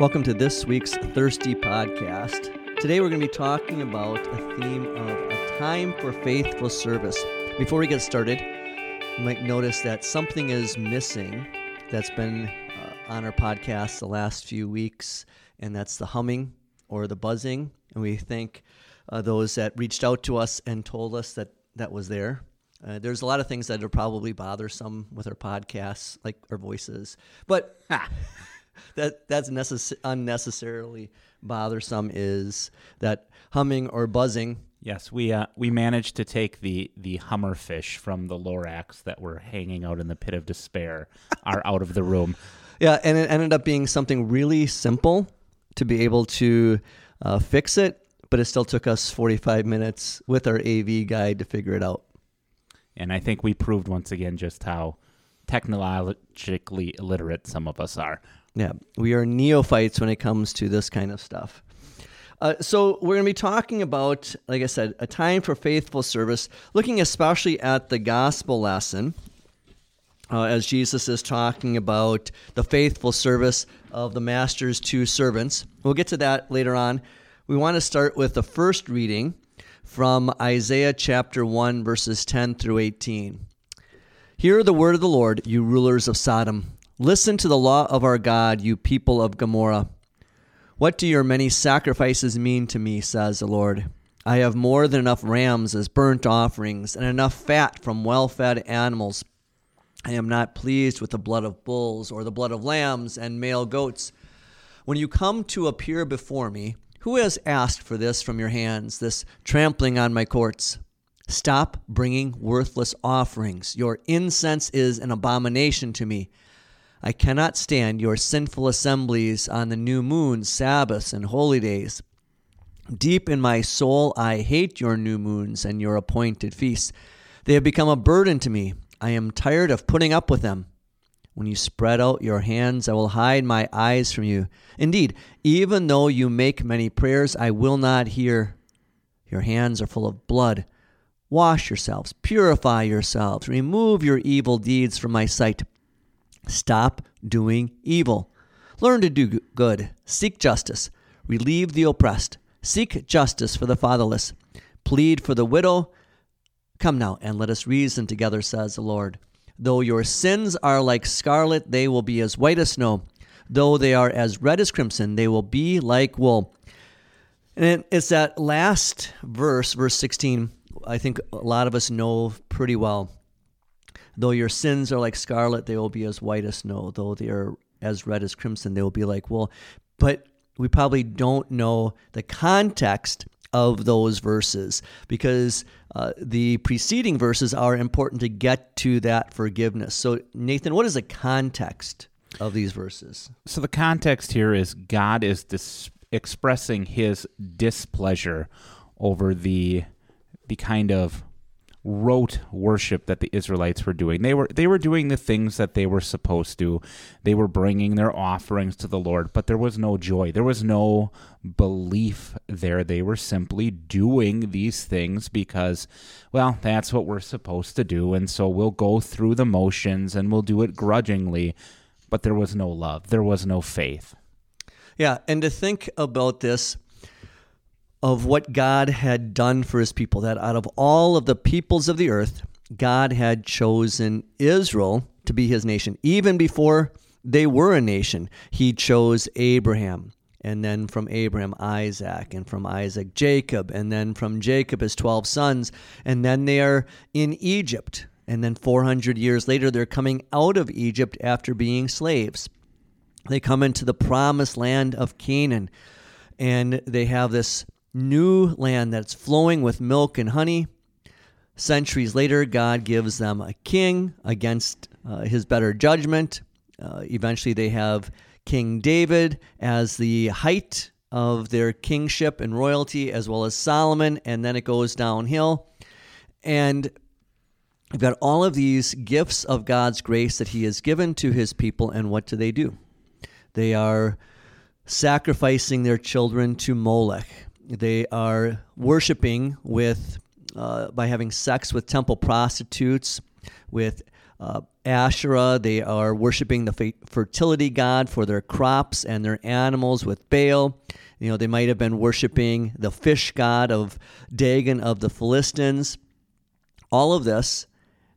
Welcome to this week's Thirsty Podcast. Today we're going to be talking about a theme of a time for faithful service. Before we get started, you might notice that something is missing that's been uh, on our podcast the last few weeks, and that's the humming or the buzzing. And we thank uh, those that reached out to us and told us that that was there. Uh, there's a lot of things that are probably bothersome with our podcasts, like our voices, but that that's necess- unnecessarily bothersome. Is that humming or buzzing? Yes, we uh, we managed to take the the hummer fish from the Lorax that were hanging out in the pit of despair are out of the room. Yeah, and it ended up being something really simple to be able to uh, fix it, but it still took us 45 minutes with our AV guide to figure it out. And I think we proved once again just how technologically illiterate some of us are. Yeah, we are neophytes when it comes to this kind of stuff. Uh, so, we're going to be talking about, like I said, a time for faithful service, looking especially at the gospel lesson uh, as Jesus is talking about the faithful service of the master's two servants. We'll get to that later on. We want to start with the first reading from Isaiah chapter 1, verses 10 through 18. Hear the word of the Lord, you rulers of Sodom. Listen to the law of our God, you people of Gomorrah. What do your many sacrifices mean to me, says the Lord? I have more than enough rams as burnt offerings, and enough fat from well fed animals. I am not pleased with the blood of bulls or the blood of lambs and male goats. When you come to appear before me, who has asked for this from your hands, this trampling on my courts? Stop bringing worthless offerings. Your incense is an abomination to me. I cannot stand your sinful assemblies on the new moon, Sabbaths, and holy days. Deep in my soul, I hate your new moons and your appointed feasts. They have become a burden to me. I am tired of putting up with them. When you spread out your hands, I will hide my eyes from you. Indeed, even though you make many prayers, I will not hear. Your hands are full of blood. Wash yourselves, purify yourselves, remove your evil deeds from my sight. Stop doing evil. Learn to do good. Seek justice. Relieve the oppressed. Seek justice for the fatherless. Plead for the widow. Come now and let us reason together, says the Lord. Though your sins are like scarlet, they will be as white as snow. Though they are as red as crimson, they will be like wool. And it's that last verse, verse 16, I think a lot of us know pretty well. Though your sins are like scarlet, they will be as white as snow. Though they are as red as crimson, they will be like wool. But we probably don't know the context of those verses because uh, the preceding verses are important to get to that forgiveness. So, Nathan, what is the context of these verses? So, the context here is God is dis- expressing his displeasure over the the kind of rote worship that the Israelites were doing. They were they were doing the things that they were supposed to. They were bringing their offerings to the Lord, but there was no joy. There was no belief there. They were simply doing these things because well, that's what we're supposed to do and so we'll go through the motions and we'll do it grudgingly, but there was no love. There was no faith. Yeah, and to think about this of what God had done for his people, that out of all of the peoples of the earth, God had chosen Israel to be his nation. Even before they were a nation, he chose Abraham. And then from Abraham, Isaac, and from Isaac, Jacob, and then from Jacob, his 12 sons. And then they are in Egypt. And then 400 years later, they're coming out of Egypt after being slaves. They come into the promised land of Canaan. And they have this new land that's flowing with milk and honey. Centuries later, God gives them a king against uh, his better judgment. Uh, eventually, they have King David as the height of their kingship and royalty, as well as Solomon, and then it goes downhill. And we've got all of these gifts of God's grace that He has given to His people, and what do they do? They are sacrificing their children to Molech. They are worshiping with uh, by having sex with temple prostitutes, with uh, Asherah. They are worshiping the fertility god for their crops and their animals with Baal. You know, they might have been worshiping the fish god of Dagon of the Philistines. All of this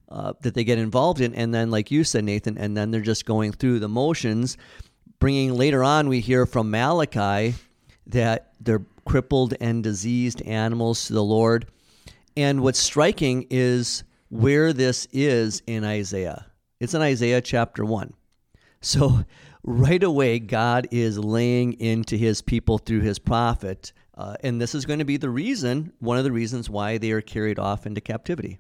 uh, that they get involved in, and then, like you said, Nathan, and then they're just going through the motions. Bringing later on, we hear from Malachi that they're crippled and diseased animals to the Lord. And what's striking is where this is in Isaiah. It's in Isaiah chapter 1. So, right away, God is laying into his people through his prophet. Uh, and this is going to be the reason, one of the reasons why they are carried off into captivity.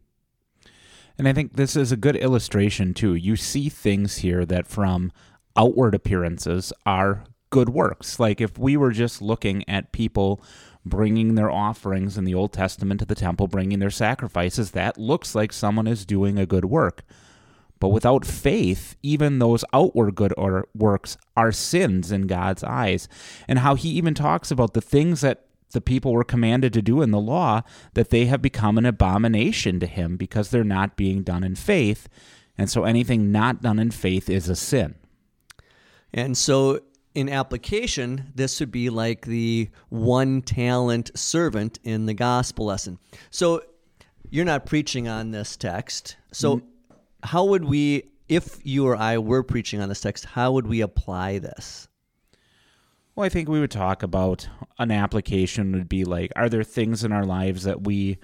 And I think this is a good illustration, too. You see things here that, from outward appearances, are good works. Like if we were just looking at people bringing their offerings in the Old Testament to the temple, bringing their sacrifices, that looks like someone is doing a good work. But without faith, even those outward good works are sins in God's eyes. And how he even talks about the things that the people were commanded to do in the law, that they have become an abomination to him because they're not being done in faith. And so anything not done in faith is a sin. And so in application, this would be like the one talent servant in the gospel lesson. So you're not preaching on this text. So mm-hmm. how would we, if you or I were preaching on this text, how would we apply this? Well, I think we would talk about an application would be like, are there things in our lives that we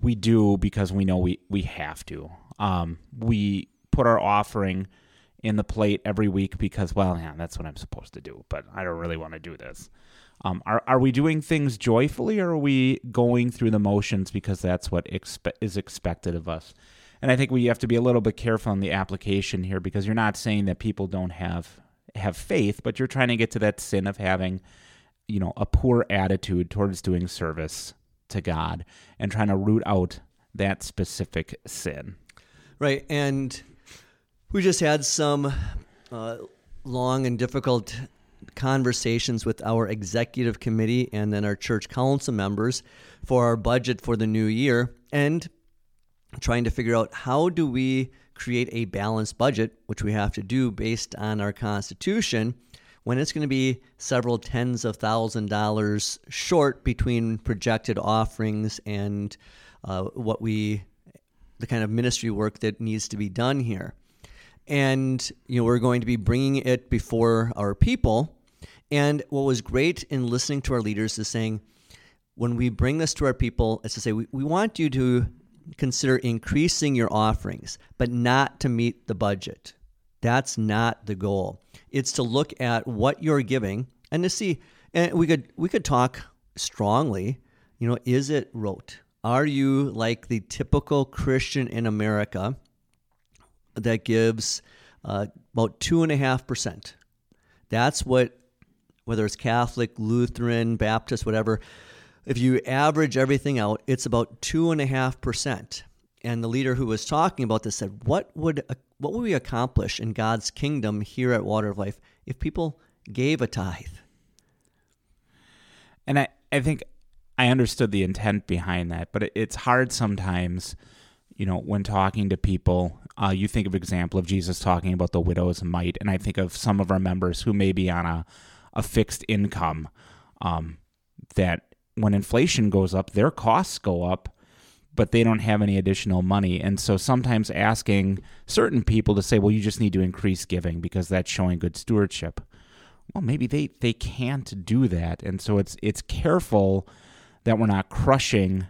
we do because we know we we have to? Um, we put our offering in the plate every week because, well, yeah, that's what I'm supposed to do, but I don't really want to do this. Um, are are we doing things joyfully, or are we going through the motions because that's what expe- is expected of us? And I think we have to be a little bit careful on the application here because you're not saying that people don't have have faith, but you're trying to get to that sin of having, you know, a poor attitude towards doing service to God and trying to root out that specific sin. Right, and we just had some uh, long and difficult conversations with our executive committee and then our church council members for our budget for the new year and trying to figure out how do we create a balanced budget which we have to do based on our constitution when it's going to be several tens of thousand dollars short between projected offerings and uh, what we the kind of ministry work that needs to be done here and you know we're going to be bringing it before our people. And what was great in listening to our leaders is saying, when we bring this to our people, it's to say we, we want you to consider increasing your offerings, but not to meet the budget. That's not the goal. It's to look at what you're giving and to see. And we could we could talk strongly. You know, is it rote? Are you like the typical Christian in America that gives uh, about two and a half percent. That's what, whether it's Catholic, Lutheran, Baptist, whatever, if you average everything out, it's about two and a half percent. And the leader who was talking about this said, "What would what would we accomplish in God's kingdom here at Water of Life if people gave a tithe?" And I, I think I understood the intent behind that, but it's hard sometimes, you know, when talking to people uh, you think of example of Jesus talking about the widow's mite, and I think of some of our members who may be on a, a fixed income um, that when inflation goes up, their costs go up, but they don't have any additional money. And so sometimes asking certain people to say, well, you just need to increase giving because that's showing good stewardship. Well, maybe they, they can't do that. And so it's it's careful that we're not crushing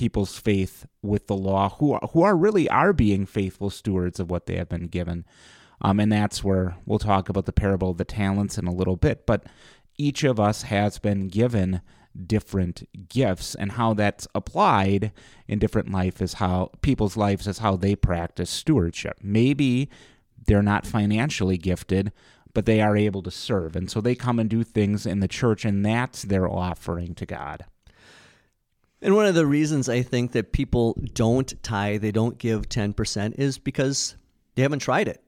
people's faith with the law who are, who are really are being faithful stewards of what they have been given. Um, and that's where we'll talk about the parable of the talents in a little bit. But each of us has been given different gifts, and how that's applied in different life is how people's lives is how they practice stewardship. Maybe they're not financially gifted, but they are able to serve, and so they come and do things in the church, and that's their offering to God. And one of the reasons I think that people don't tithe, they don't give 10%, is because they haven't tried it.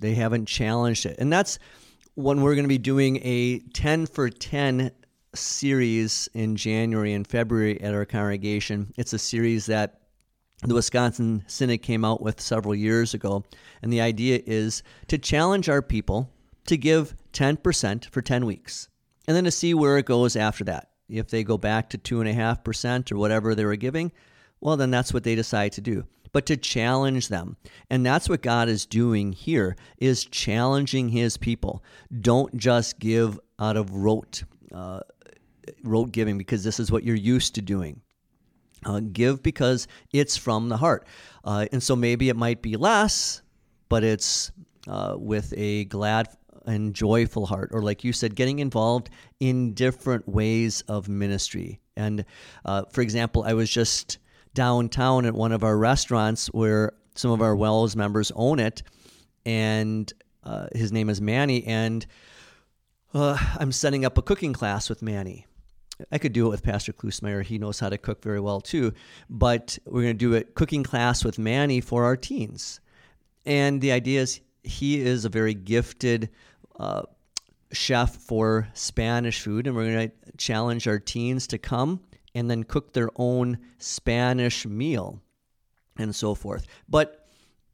They haven't challenged it. And that's when we're going to be doing a 10 for 10 series in January and February at our congregation. It's a series that the Wisconsin Synod came out with several years ago. And the idea is to challenge our people to give 10% for 10 weeks and then to see where it goes after that. If they go back to 2.5% or whatever they were giving, well, then that's what they decide to do. But to challenge them. And that's what God is doing here is challenging his people. Don't just give out of rote, uh, rote giving because this is what you're used to doing. Uh, give because it's from the heart. Uh, and so maybe it might be less, but it's uh, with a glad and joyful heart, or like you said, getting involved in different ways of ministry. And uh, for example, I was just downtown at one of our restaurants where some of our WELS members own it, and uh, his name is Manny, and uh, I'm setting up a cooking class with Manny. I could do it with Pastor Klusmeyer. He knows how to cook very well too. But we're going to do a cooking class with Manny for our teens. And the idea is he is a very gifted uh, chef for Spanish food, and we're going to challenge our teens to come and then cook their own Spanish meal and so forth. But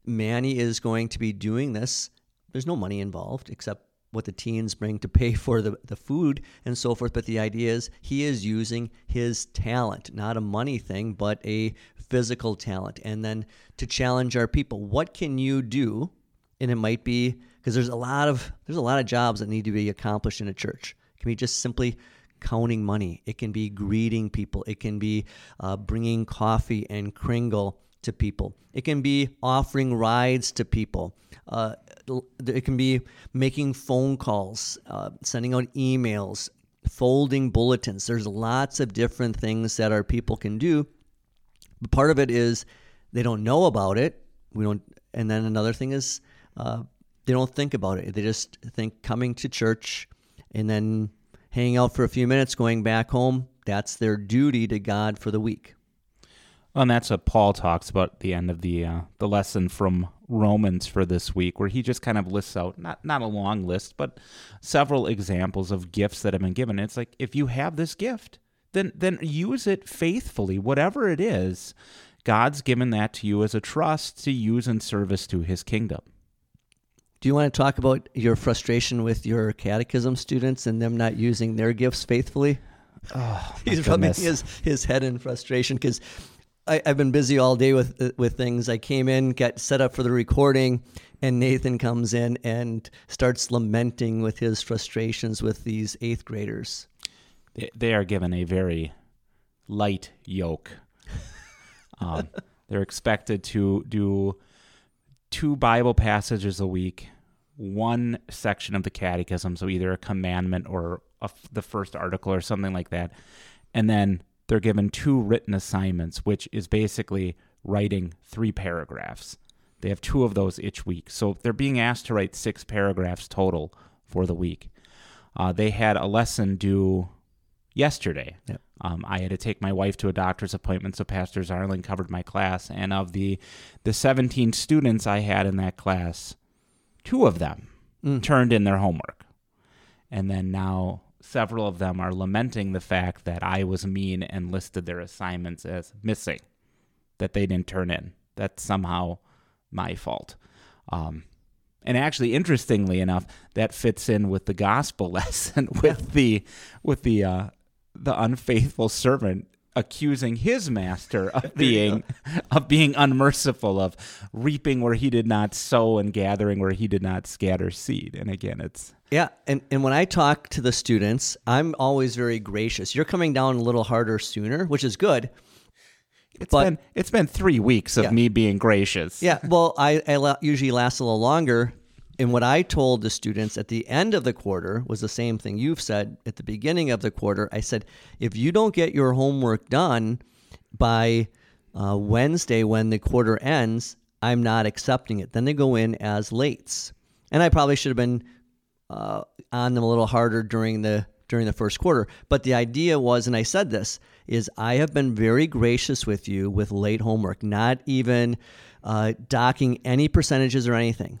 Manny is going to be doing this. There's no money involved except what the teens bring to pay for the, the food and so forth. But the idea is he is using his talent, not a money thing, but a physical talent. And then to challenge our people, what can you do? And it might be because there's a lot of there's a lot of jobs that need to be accomplished in a church. It can be just simply counting money. It can be greeting people. It can be uh, bringing coffee and kringle to people. It can be offering rides to people. Uh, it can be making phone calls, uh, sending out emails, folding bulletins. There's lots of different things that our people can do. But part of it is they don't know about it. We don't, and then another thing is uh, they don't think about it. They just think coming to church and then hanging out for a few minutes, going back home. That's their duty to God for the week. And that's what Paul talks about at the end of the uh, the lesson from Romans for this week, where he just kind of lists out not not a long list, but several examples of gifts that have been given. It's like if you have this gift, then then use it faithfully, whatever it is. God's given that to you as a trust to use in service to His kingdom. Do you want to talk about your frustration with your catechism students and them not using their gifts faithfully? Oh, He's rubbing his, his head in frustration because I, have been busy all day with with things. I came in, got set up for the recording, and Nathan comes in and starts lamenting with his frustrations with these eighth graders. They, they are given a very light yoke. Um, they're expected to do two Bible passages a week, one section of the catechism, so either a commandment or a, the first article or something like that, and then they're given two written assignments, which is basically writing three paragraphs. They have two of those each week. So they're being asked to write six paragraphs total for the week. Uh, they had a lesson due yesterday. Yep. Um, I had to take my wife to a doctor's appointment, so Pastor Zarling covered my class. And of the the 17 students I had in that class, two of them mm. turned in their homework. And then now several of them are lamenting the fact that I was mean and listed their assignments as missing, that they didn't turn in. That's somehow my fault. Um, and actually, interestingly enough, that fits in with the gospel lesson with the with the uh, the unfaithful servant accusing his master of being of being unmerciful of reaping where he did not sow and gathering where he did not scatter seed. And again it's yeah and, and when i talk to the students i'm always very gracious. You're coming down a little harder sooner which is good it's but, been it's been three weeks of yeah. me being gracious. Yeah well i, I usually last a little longer and what I told the students at the end of the quarter was the same thing you've said at the beginning of the quarter. I said, if you don't get your homework done by uh, Wednesday when the quarter ends, I'm not accepting it. Then they go in as lates. And I probably should have been uh, on them a little harder during the during the first quarter. But the idea was, and I said this, is I have been very gracious with you with late homework, not even uh, docking any percentages or anything.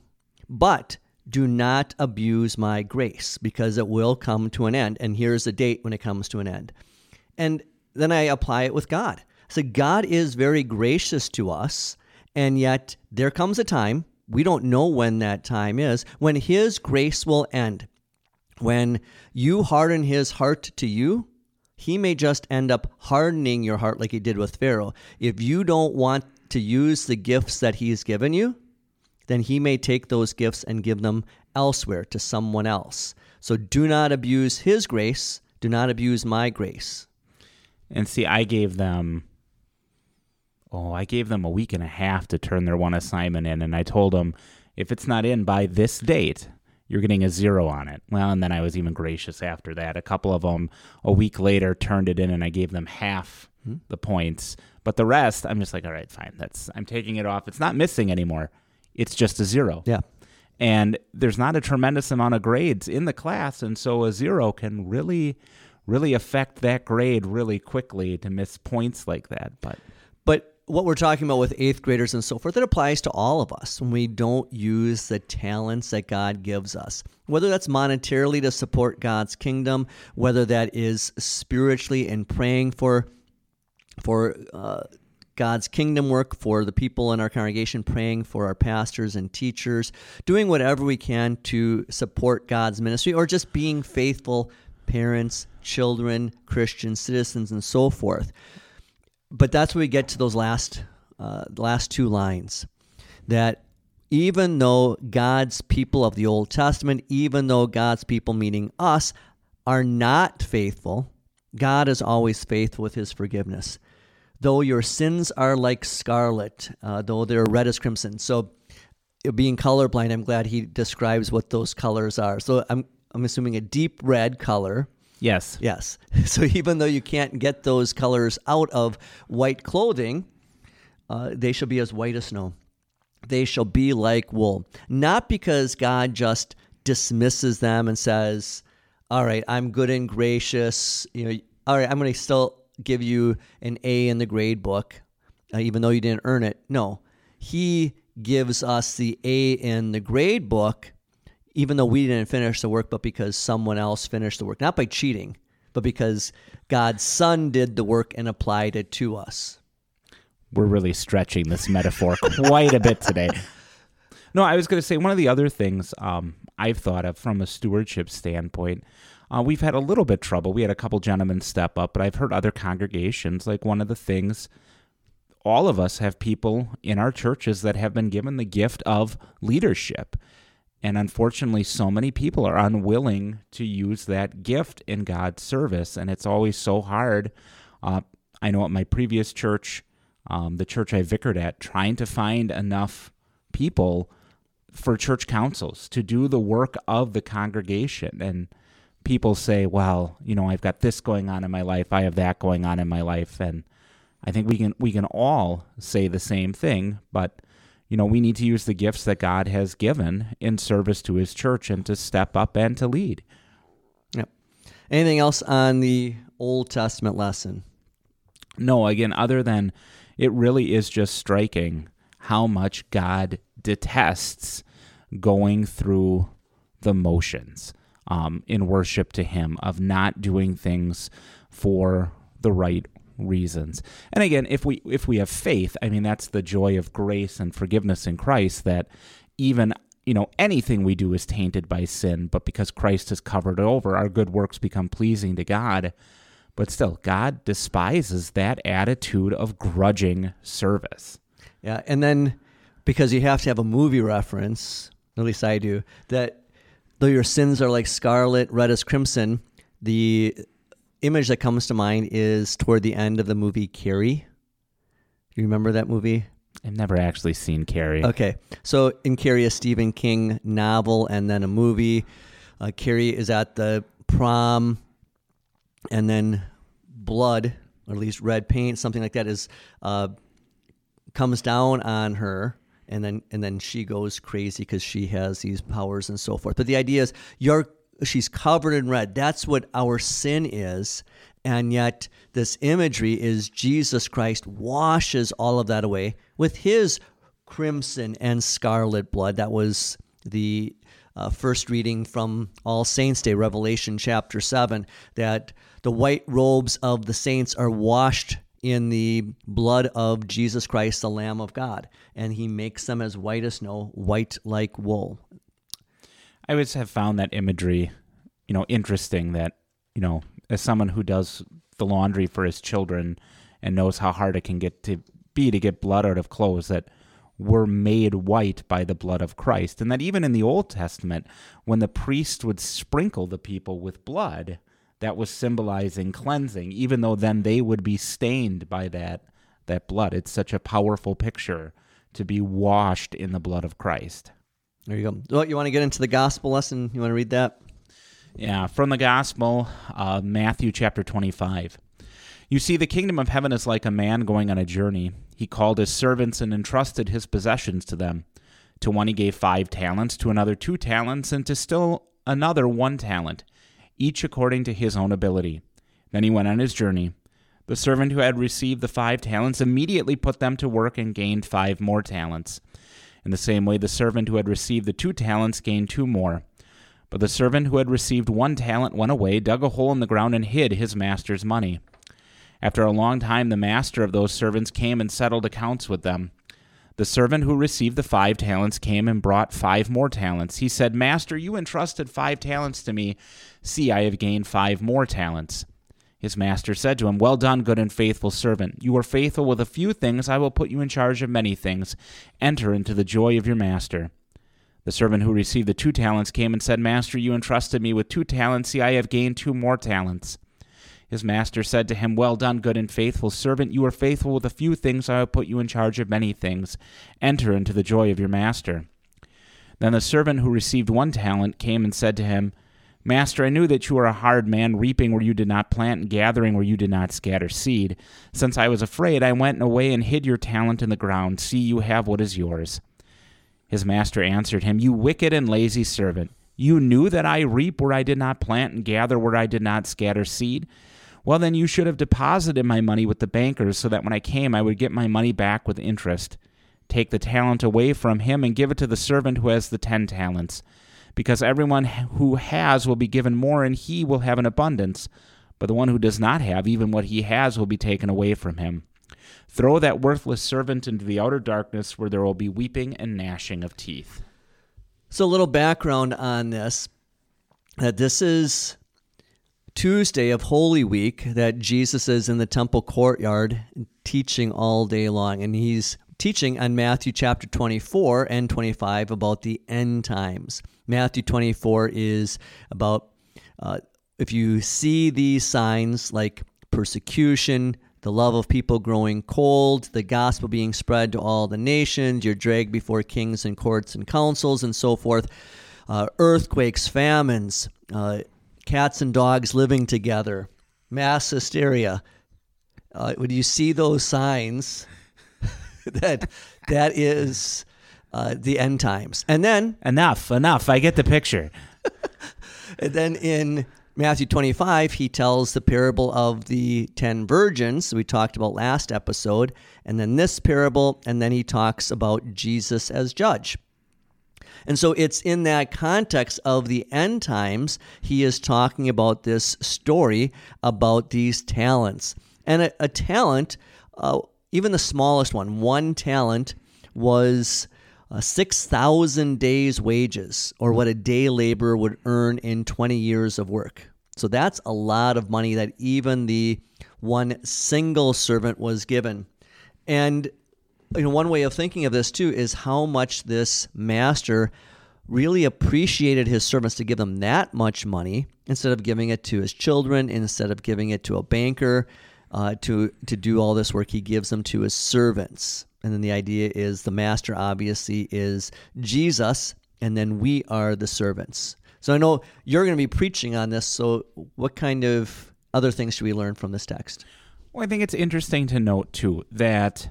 But do not abuse my grace because it will come to an end. And here's the date when it comes to an end. And then I apply it with God. So God is very gracious to us, and yet there comes a time, we don't know when that time is, when His grace will end. When you harden His heart to you, He may just end up hardening your heart like He did with Pharaoh. If you don't want to use the gifts that He's given you, then He may take those gifts and give them elsewhere to someone else. So do not abuse His grace. Do not abuse my grace. And see, I gave them, oh, I gave them a week and a half to turn their one assignment in. And I told them, if it's not in by this date, you're getting a zero on it. Well, and then I was even gracious after that. A couple of them a week later turned it in and I gave them half hmm. the points. But the rest, I'm just like, all right, fine. That's I'm taking it off. It's not missing anymore. It's just a zero. Yeah and there's not a tremendous amount of grades in the class and so a zero can really really affect that grade really quickly to miss points like that but but what we're talking about with eighth graders and so forth, it applies to all of us when we don't use the talents that God gives us. Whether that's monetarily to support God's kingdom, whether that is spiritually and praying for for uh, God's kingdom work for the people in our congregation, praying for our pastors and teachers, doing whatever we can to support God's ministry, or just being faithful parents, children, Christian citizens, and so forth. But that's where we get to those last uh, last two lines that even though God's people of the Old Testament, even though God's people, meaning us, are not faithful, God is always faithful with his forgiveness though your sins are like scarlet, uh, though they're red as crimson. So, being colorblind, I'm glad he describes what those colors are. So, I'm I'm assuming a deep red color. Yes. Yes. So even though you can't get those colors out of white clothing, uh, they shall be as white as snow. They shall be like wool. Not because God just dismisses them and says, "All right, I'm good and gracious." You know, all right, I'm going to still give you an A in the grade book, uh, even though you didn't earn it. No, he gives us the A in the grade book, even though we didn't finish the work, but because someone else finished the work, not by cheating, but because God's Son did the work and applied it to us. We're really stretching this metaphor quite a bit today. No, I was going to say one of the other things um, I've thought of from a stewardship standpoint uh, we've had a little bit trouble. We had a couple gentlemen step up, but I've heard other congregations like one of the things. All of us have people in our churches that have been given the gift of leadership. And unfortunately, so many people are unwilling to use that gift in God's service. And it's always so hard. Uh, I know at my previous church, um, the church I vicared at, trying to find enough people for church councils to do the work of the congregation. And people say, well, you know, I've got this going on in my life, I have that going on in my life, and I think we can we can all say the same thing, but you know, we need to use the gifts that God has given in service to his church and to step up and to lead. Yep. Anything else on the Old Testament lesson? No, again, other than it really is just striking how much God detests going through the motions um, in worship to Him, of not doing things for the right reasons. And again, if we if we have faith, I mean that's the joy of grace and forgiveness in Christ that even you know anything we do is tainted by sin, but because Christ has covered it over, our good works become pleasing to God. But still, God despises that attitude of grudging service. Yeah, and then because you have to have a movie reference, at least I do, that though your sins are like scarlet, red as crimson, the image that comes to mind is toward the end of the movie Carrie. Do you remember that movie? I've never actually seen Carrie. Okay. So in Carrie, a Stephen King novel and then a movie. Uh, Carrie is at the prom, and then blood, or at least red paint, something like that, is uh, comes down on her and then and then she goes crazy because she has these powers and so forth. But the idea is you're she's covered in red. That's what our sin is. And yet, this imagery is Jesus Christ washes all of that away with his crimson and scarlet blood. That was the uh, first reading from All Saints' Day, Revelation chapter 7, that the white robes of the saints are washed in the blood of Jesus Christ, the Lamb of God, and he makes them as white as snow, white like wool. I always have found that imagery, you know, interesting. That you know, as someone who does the laundry for his children and knows how hard it can get to be to get blood out of clothes, that were made white by the blood of Christ, and that even in the Old Testament, when the priest would sprinkle the people with blood, that was symbolizing cleansing, even though then they would be stained by that that blood. It's such a powerful picture to be washed in the blood of Christ. There you go. Well, you want to get into the gospel lesson? You want to read that? Yeah, from the gospel, uh, Matthew chapter 25. You see, the kingdom of heaven is like a man going on a journey. He called his servants and entrusted his possessions to them. To one he gave five talents, to another two talents, and to still another one talent, each according to his own ability. Then he went on his journey. The servant who had received the five talents immediately put them to work and gained five more talents. In the same way, the servant who had received the two talents gained two more. But the servant who had received one talent went away, dug a hole in the ground, and hid his master's money. After a long time, the master of those servants came and settled accounts with them. The servant who received the five talents came and brought five more talents. He said, Master, you entrusted five talents to me. See, I have gained five more talents. His master said to him, Well done, good and faithful servant. You were faithful with a few things. I will put you in charge of many things. Enter into the joy of your master. The servant who received the two talents came and said, Master, you entrusted me with two talents. See, I have gained two more talents. His master said to him, Well done, good and faithful servant. You are faithful with a few things. I will put you in charge of many things. Enter into the joy of your master. Then the servant who received one talent came and said to him, Master, I knew that you are a hard man, reaping where you did not plant and gathering where you did not scatter seed. Since I was afraid, I went away and hid your talent in the ground. See, you have what is yours. His master answered him, You wicked and lazy servant. You knew that I reap where I did not plant and gather where I did not scatter seed. Well, then you should have deposited my money with the bankers so that when I came I would get my money back with interest. Take the talent away from him and give it to the servant who has the ten talents. Because everyone who has will be given more, and he will have an abundance. But the one who does not have, even what he has, will be taken away from him. Throw that worthless servant into the outer darkness, where there will be weeping and gnashing of teeth. So, a little background on this that this is Tuesday of Holy Week that Jesus is in the temple courtyard teaching all day long. And he's teaching on Matthew chapter 24 and 25 about the end times. Matthew 24 is about uh, if you see these signs like persecution, the love of people growing cold, the gospel being spread to all the nations, you're dragged before kings and courts and councils and so forth, uh, earthquakes, famines, uh, cats and dogs living together, mass hysteria. Uh, when you see those signs, that that is uh, the end times. And then enough, enough. I get the picture. and then in Matthew 25, he tells the parable of the 10 virgins we talked about last episode, and then this parable, and then he talks about Jesus as judge. And so it's in that context of the end times, he is talking about this story about these talents. And a, a talent, uh, even the smallest one, one talent was uh, 6,000 days' wages, or what a day laborer would earn in 20 years of work. So that's a lot of money that even the one single servant was given. And you know, one way of thinking of this too is how much this master really appreciated his servants to give them that much money instead of giving it to his children, instead of giving it to a banker uh, to to do all this work. He gives them to his servants, and then the idea is the master obviously is Jesus, and then we are the servants. So I know you're going to be preaching on this. So what kind of other things should we learn from this text? Well, I think it's interesting to note too that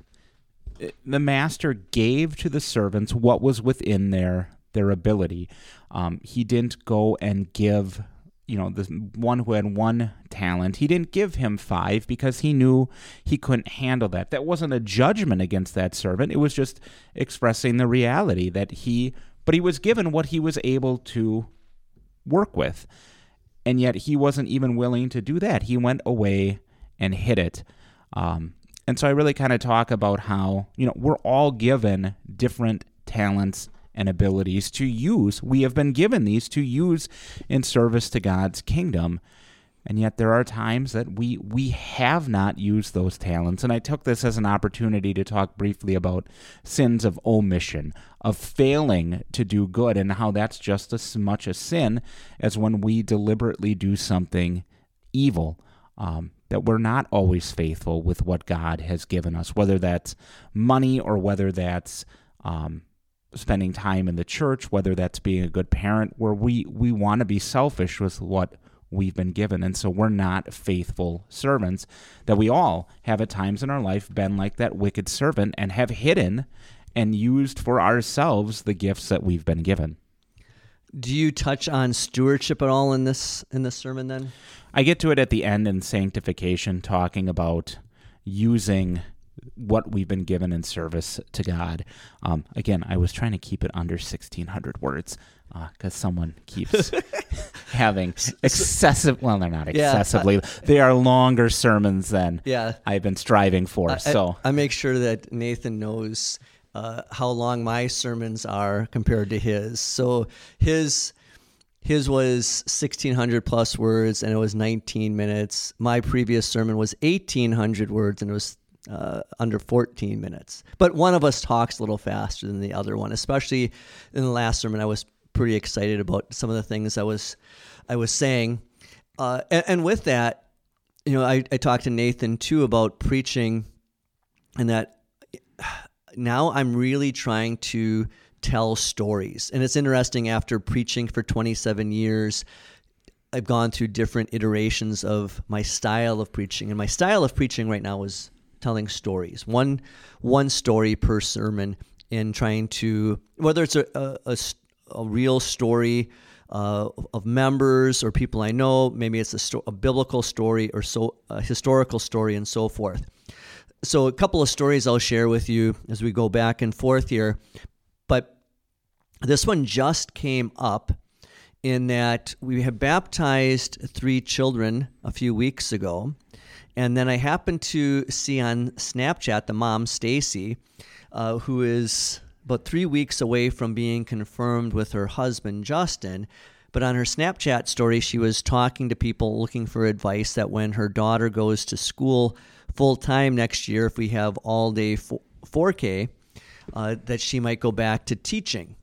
the master gave to the servants what was within their their ability. Um, he didn't go and give, you know, the one who had one talent. He didn't give him five because he knew he couldn't handle that. That wasn't a judgment against that servant. It was just expressing the reality that he, but he was given what he was able to work with, and yet he wasn't even willing to do that. He went away and hid it. Um, And so I really kind of talk about how, you know, we're all given different talents and abilities to use. We have been given these to use in service to God's kingdom. And yet there are times that we we have not used those talents. And I took this as an opportunity to talk briefly about sins of omission, of failing to do good and how that's just as much a sin as when we deliberately do something evil. Um, that we're not always faithful with what God has given us, whether that's money or whether that's um, spending time in the church, whether that's being a good parent, where we, we want to be selfish with what we've been given. And so we're not faithful servants, that we all have at times in our life been like that wicked servant and have hidden and used for ourselves the gifts that we've been given. Do you touch on stewardship at all in this in this sermon then? I get to it at the end in sanctification, talking about using what we've been given in service to God. Um, again, I was trying to keep it under 1,600 words because uh, someone keeps having excessive. Well, they're not excessively. Yeah, they are longer sermons than yeah. I've been striving for. I, so I, I, make sure that Nathan knows uh, how long my sermons are compared to his. So his his was 1600 plus words and it was 19 minutes. My previous sermon was 1800 words and it was uh, under 14 minutes. But one of us talks a little faster than the other one, especially in the last sermon. I was pretty excited about some of the things I was I was saying. Uh, and, and, with that, you know, I, I talked to Nathan too about preaching and that now I'm really trying to tell stories. And it's interesting after preaching for 27 years, I've gone through different iterations of my style of preaching. And my style of preaching right now is telling stories. One one story per sermon in trying to whether it's a a, a, a real story uh, of members or people I know, maybe it's a, sto- a biblical story or so a historical story and so forth. So a couple of stories I'll share with you as we go back and forth here. But this one just came up in that we had baptized three children a few weeks ago. And then I happened to see on Snapchat the mom, Stacy, uh, who is about three weeks away from being confirmed with her husband, Justin. But on her Snapchat story, she was talking to people looking for advice that when her daughter goes to school full time next year, if we have all day 4K, uh, that she might go back to teaching.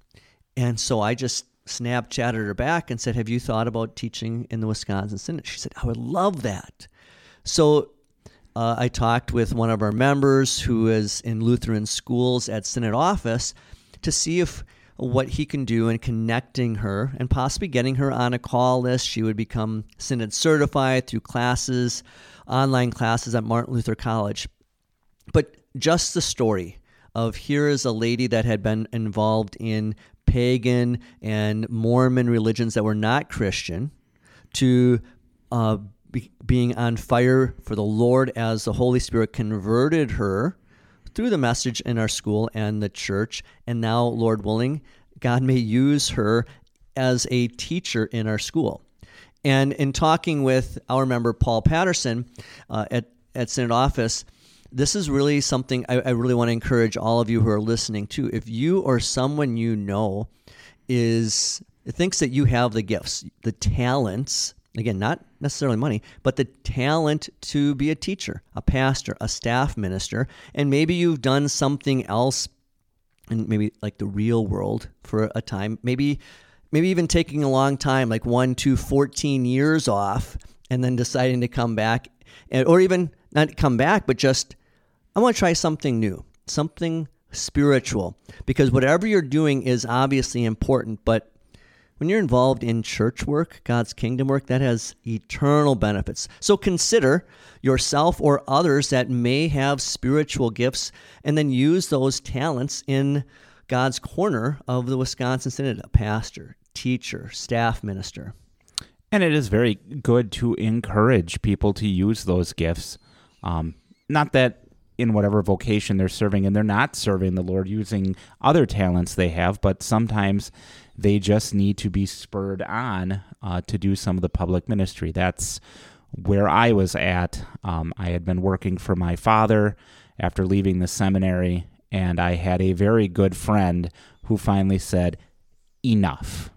And so I just Snapchatted her back and said, Have you thought about teaching in the Wisconsin Synod? She said, I would love that. So uh, I talked with one of our members who is in Lutheran schools at Synod office to see if what he can do in connecting her and possibly getting her on a call list. She would become Synod certified through classes, online classes at Martin Luther College. But just the story of here is a lady that had been involved in pagan and Mormon religions that were not Christian to uh, be, being on fire for the Lord as the Holy Spirit converted her through the message in our school and the church. And now, Lord willing, God may use her as a teacher in our school. And in talking with our member Paul Patterson uh, at, at Synod office, this is really something I, I really want to encourage all of you who are listening to. If you or someone you know is thinks that you have the gifts, the talents, again, not necessarily money, but the talent to be a teacher, a pastor, a staff minister, and maybe you've done something else in maybe like the real world for a time, maybe maybe even taking a long time, like one to 14 years off, and then deciding to come back, or even not come back, but just I want to try something new, something spiritual, because whatever you're doing is obviously important, but when you're involved in church work, God's kingdom work, that has eternal benefits. So consider yourself or others that may have spiritual gifts and then use those talents in God's corner of the Wisconsin Synod a pastor, teacher, staff minister. And it is very good to encourage people to use those gifts. Um, not that in whatever vocation they're serving and they're not serving the Lord using other talents they have, but sometimes they just need to be spurred on uh, to do some of the public ministry. That's where I was at. Um, I had been working for my father after leaving the seminary, and I had a very good friend who finally said, Enough.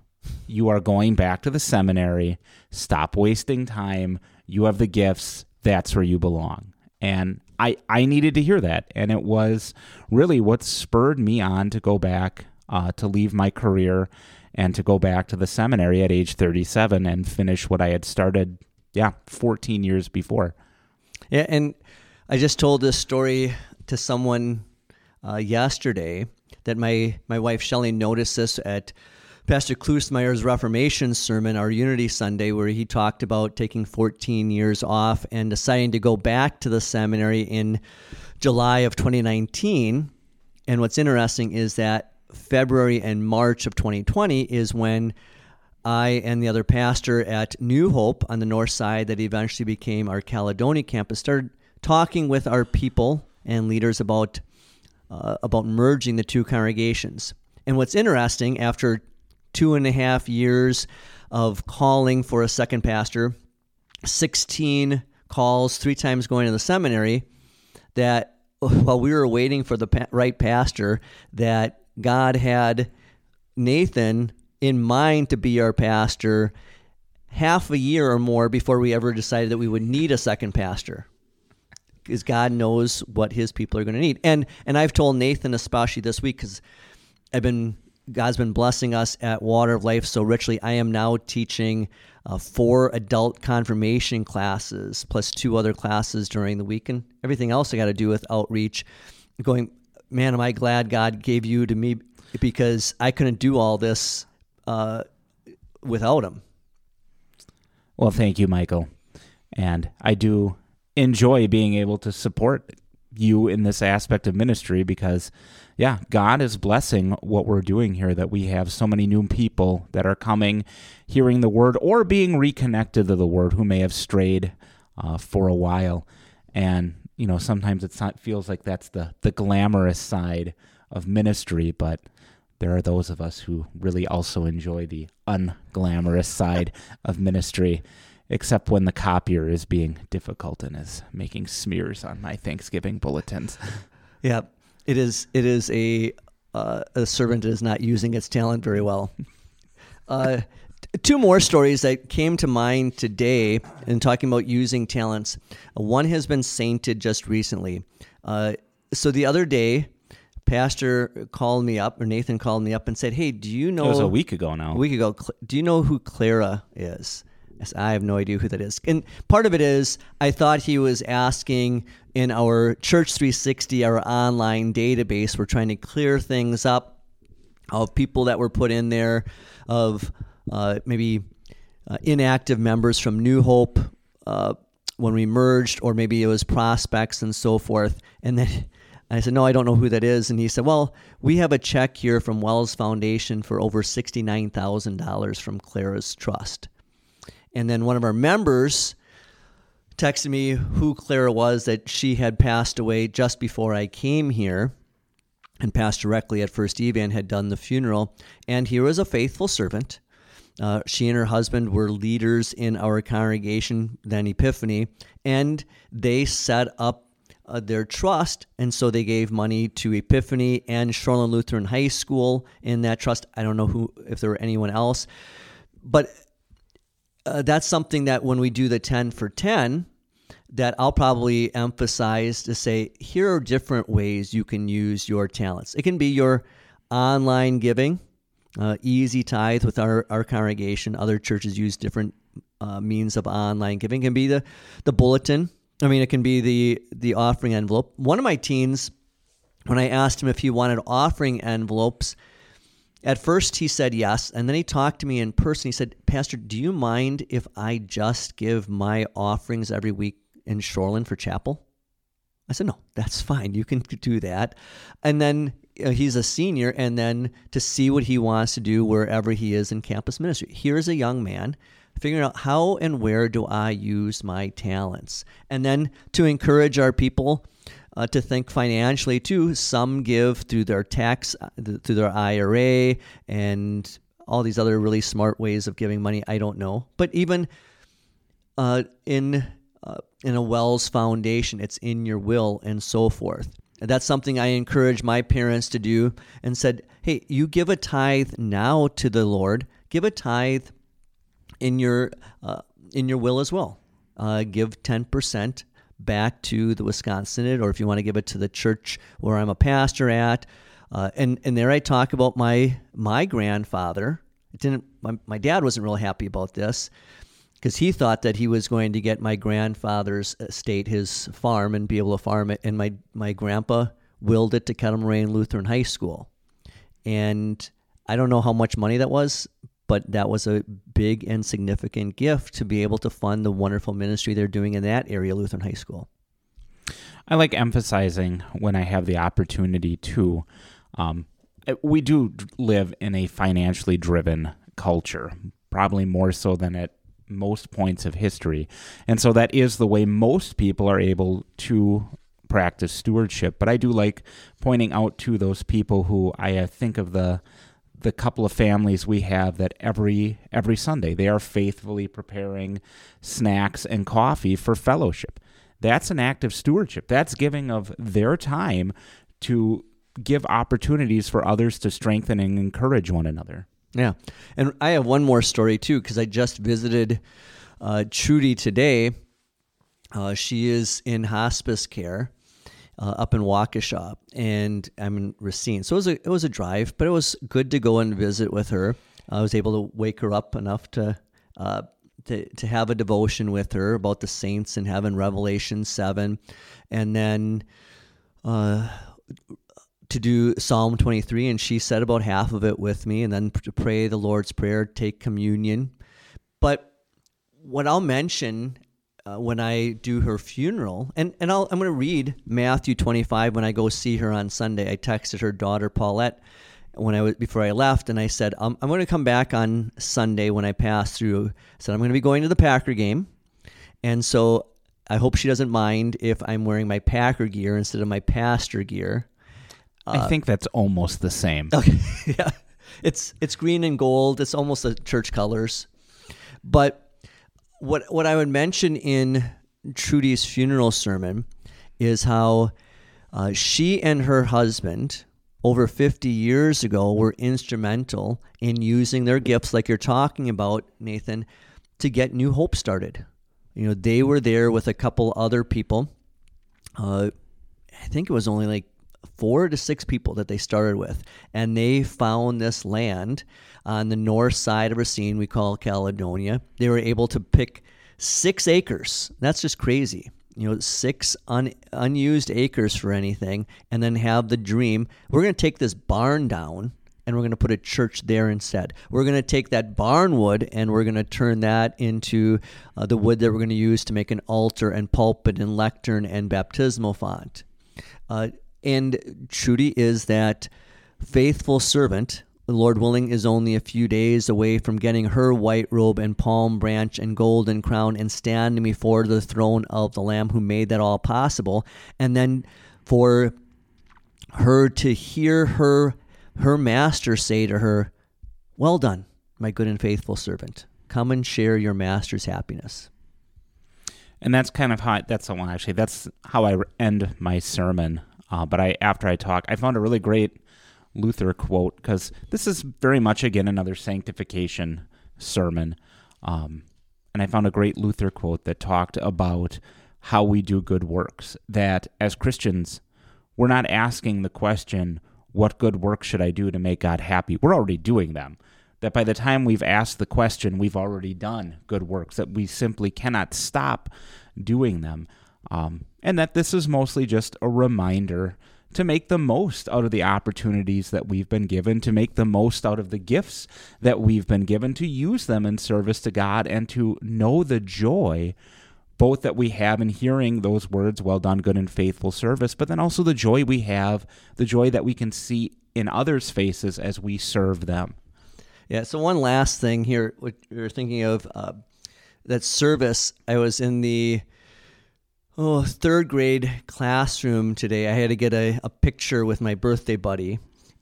You are going back to the seminary. Stop wasting time. You have the gifts. That's where you belong. And I, I needed to hear that. And it was really what spurred me on to go back, uh, to leave my career and to go back to the seminary at age 37 and finish what I had started, yeah, 14 years before. Yeah. And I just told this story to someone uh, yesterday that my, my wife Shelley noticed this at Pastor Klusmeyer's Reformation sermon, our Unity Sunday, where he talked about taking 14 years off and deciding to go back to the seminary in July of 2019. And what's interesting is that February and March of 2020 is when I and the other pastor at New Hope on the north side, that eventually became our Caledonia campus, started talking with our people and leaders about uh, about merging the two congregations. And what's interesting, after two and a half years of calling for a second pastor, 16 calls, three times going to the seminary, that while we were waiting for the right pastor, that God had Nathan in mind to be our pastor half a year or more before we ever decided that we would need a second pastor because God knows what His people are going to need. And and I've told Nathan especially this week because I've been God's been blessing us at Water of Life so richly. I am now teaching uh, four adult confirmation classes plus two other classes during the week, and everything else I got to do with outreach. Going, man, am I glad God gave you to me because I couldn't do all this uh, without Him. Well, thank you, Michael. And I do enjoy being able to support you in this aspect of ministry because yeah, God is blessing what we're doing here that we have so many new people that are coming, hearing the word, or being reconnected to the word who may have strayed uh, for a while. And, you know, sometimes it feels like that's the, the glamorous side of ministry, but there are those of us who really also enjoy the unglamorous side of ministry, except when the copier is being difficult and is making smears on my Thanksgiving bulletins. Yeah, it is. It is a uh, a servant that is not using its talent very well. Uh, two more stories that came to mind today in talking about using talents. One has been sainted just recently. Uh, so the other day, Pastor called me up, or Nathan called me up and said, "Hey, do you know?" It was a week ago now. A week ago. Do you know who Clara is? I have no idea who that is. And part of it is I thought he was asking in our Church 360, our online database, we're trying to clear things up of people that were put in there, of uh, maybe uh, inactive members from New Hope uh, when we merged, or maybe it was prospects and so forth. And then I said, No, I don't know who that is. And he said, Well, we have a check here from WELS Foundation for over $69,000 from Clara's Trust. And then one of our members texted me who Clara was, that she had passed away just before I came here and passed directly at First Evan, had done the funeral. And here was a faithful servant. Uh, she and her husband were leaders in our congregation, then Epiphany, and they set up uh, their trust. And so they gave money to Epiphany and Shoreland Lutheran High School in that trust. I don't know who, if there were anyone else. But uh, that's something that when we do the 10 for 10, that I'll probably emphasize to say here are different ways you can use your talents. It can be your online giving, uh, easy tithe with our, our congregation. Other churches use different uh, means of online giving. It can be the, the bulletin. I mean, it can be the, the offering envelope. One of my teens, when I asked him if he wanted offering envelopes, at first, he said yes, and then he talked to me in person. He said, Pastor, do you mind if I just give my offerings every week in Shoreland for chapel? I said, No, that's fine. You can do that. And then uh, he's a senior, and then to see what he wants to do wherever he is in campus ministry. Here's a young man figuring out how and where do I use my talents. And then to encourage our people uh, to think financially too. Some give through their tax, through their IRA, and all these other really smart ways of giving money. I don't know, but even uh, in uh, in a WELS foundation. It's in your will and so forth. That's something I encourage my parents to do and said, hey, you give a tithe now to the Lord. Give a tithe in your uh, in your will as well. Uh, give ten percent back to the Wisconsin or if you want to give it to the church where I'm a pastor at. Uh, and and there I talk about my my grandfather. It didn't. My, my dad wasn't real happy about this because he thought that he was going to get my grandfather's estate, his farm, and be able to farm it. And my my grandpa willed it to Kettle Moraine Lutheran High School, and I don't know how much money that was, but that was a big and significant gift to be able to fund the wonderful ministry they're doing in that area, Lutheran High School. I like emphasizing when I have the opportunity to. Um, we do live in a financially driven culture, probably more so than at most points of history. And so that is the way most people are able to practice stewardship. But I do like pointing out to those people who I think of the the couple of families we have that every every Sunday they are faithfully preparing snacks and coffee for fellowship. That's an act of stewardship. That's giving of their time to give opportunities for others to strengthen and encourage one another. Yeah. And I have one more story too because I just visited uh, Trudy today. Uh, she is in hospice care uh, up in Waukesha, and I'm in Racine. So it was a it was a drive, but it was good to go and visit with her. I was able to wake her up enough to uh, to to have a devotion with her about the saints and heaven, Revelation seven, and then. Uh, to do Psalm 23, and she said about half of it with me, and then to pray the Lord's Prayer, take communion. But what I'll mention uh, when I do her funeral, and, and I'll, I'm going to read Matthew 25 when I go see her on Sunday. I texted her daughter Paulette when I was before I left, and I said I'm, I'm going to come back on Sunday when I pass through. I said I'm going to be going to the Packer game, and so I hope she doesn't mind if I'm wearing my Packer gear instead of my pastor gear. Uh, I think that's almost the same. Okay, yeah, it's it's green and gold. It's almost the church colors, but what what I would mention in Trudy's funeral sermon is how uh, she and her husband over 50 years ago were instrumental in using their gifts like you're talking about Nathan to get New Hope started. You know, they were there with a couple other people. Uh, I think it was only like four to six people that they started with, and they found this land on the north side of Racine we call Caledonia. They were able to pick six acres. That's just crazy. You know, six un, unused acres for anything, and then have the dream. We're going to take this barn down and we're going to put a church there instead. We're going to take that barn wood and we're going to turn that into uh, the wood that we're going to use to make an altar and pulpit and lectern and baptismal font. Uh, and Trudy is that faithful servant. Lord willing is only a few days away from getting her white robe and palm branch and golden crown and standing before the throne of the Lamb who made that all possible. And then for her to hear her her master say to her, Well done, my good and faithful servant. Come and share your master's happiness. And that's kind of how that's the one actually. That's how I end my sermon uh, but I after I talk, I found a really great Luther quote because this is very much again another sanctification sermon. Um, and I found a great Luther quote that talked about how we do good works. That as Christians, we're not asking the question, what good work should I do to make God happy? We're already doing them. That by the time we've asked the question, we've already done good works, that we simply cannot stop doing them. Um, and that this is mostly just a reminder to make the most out of the opportunities that we've been given, to make the most out of the gifts that we've been given, to use them in service to God, and to know the joy both that we have in hearing those words, well done, good and faithful service, but then also the joy we have, the joy that we can see in others' faces as we serve them. Yeah, so one last thing here, what you're thinking of, uh, that service, I was in the oh third grade classroom today. I had to get a, a picture with my birthday buddy,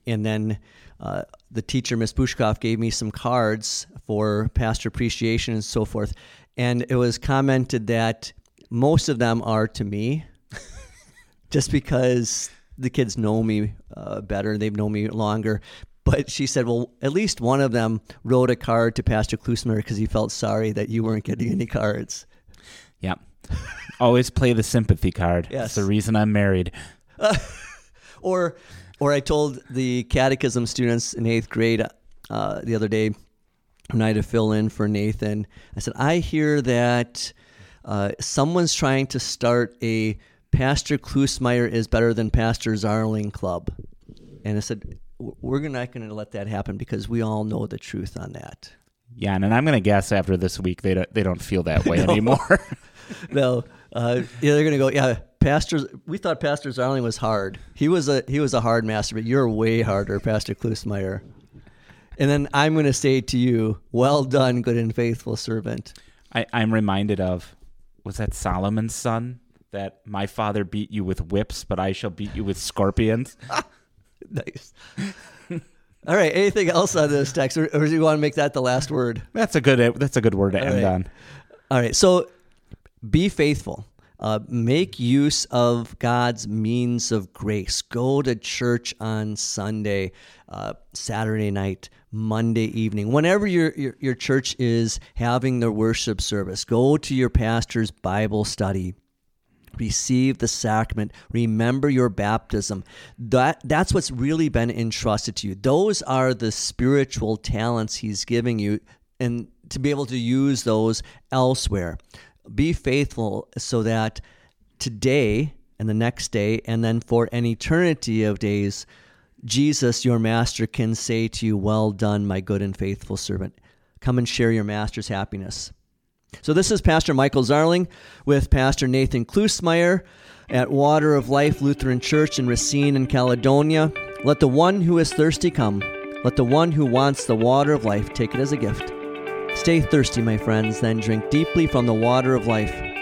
and then uh, the teacher, Miss Bushkoff, gave me some cards for pastor appreciation and so forth. And it was commented that most of them are to me, just because the kids know me uh, better, they've known me longer. But she said, well, at least one of them wrote a card to Pastor Klusmeyer because he felt sorry that you weren't getting any cards. Yeah. Always play the sympathy card. Yes. That's the reason I'm married. or, or I told the catechism students in eighth grade uh, the other day when I had to fill in for Nathan. I said, I hear that uh, someone's trying to start a Pastor Klusmeyer is better than Pastor Zarling club. And I said, we're not going to let that happen because we all know the truth on that. Yeah, and I'm going to guess after this week they don't, they don't feel that way anymore. no, uh, yeah, they're going to go. Yeah, pastors. We thought Pastor Zarling was hard. He was a he was a hard master, but you're way harder, Pastor Klusmeyer. And then I'm going to say to you, "Well done, good and faithful servant." I, I'm reminded of was that Solomon's son that my father beat you with whips, but I shall beat you with scorpions. nice. All right. Anything else on this text, or, or do you want to make that the last word? That's a good. That's a good word to All end right. on. All right. So, be faithful. Uh, make use of God's means of grace. Go to church on Sunday, uh, Saturday night, Monday evening, whenever your, your your church is having their worship service. Go to your pastor's Bible study receive the sacrament remember your baptism that that's what's really been entrusted to you those are the spiritual talents he's giving you and to be able to use those elsewhere be faithful so that today and the next day and then for an eternity of days jesus your master can say to you well done my good and faithful servant come and share your master's happiness so this is Pastor Michael Zarling with Pastor Nathan Klusmeyer at Water of Life Lutheran Church in Racine in Caledonia. Let the one who is thirsty come. Let the one who wants the water of life take it as a gift. Stay thirsty, my friends, then drink deeply from the water of life.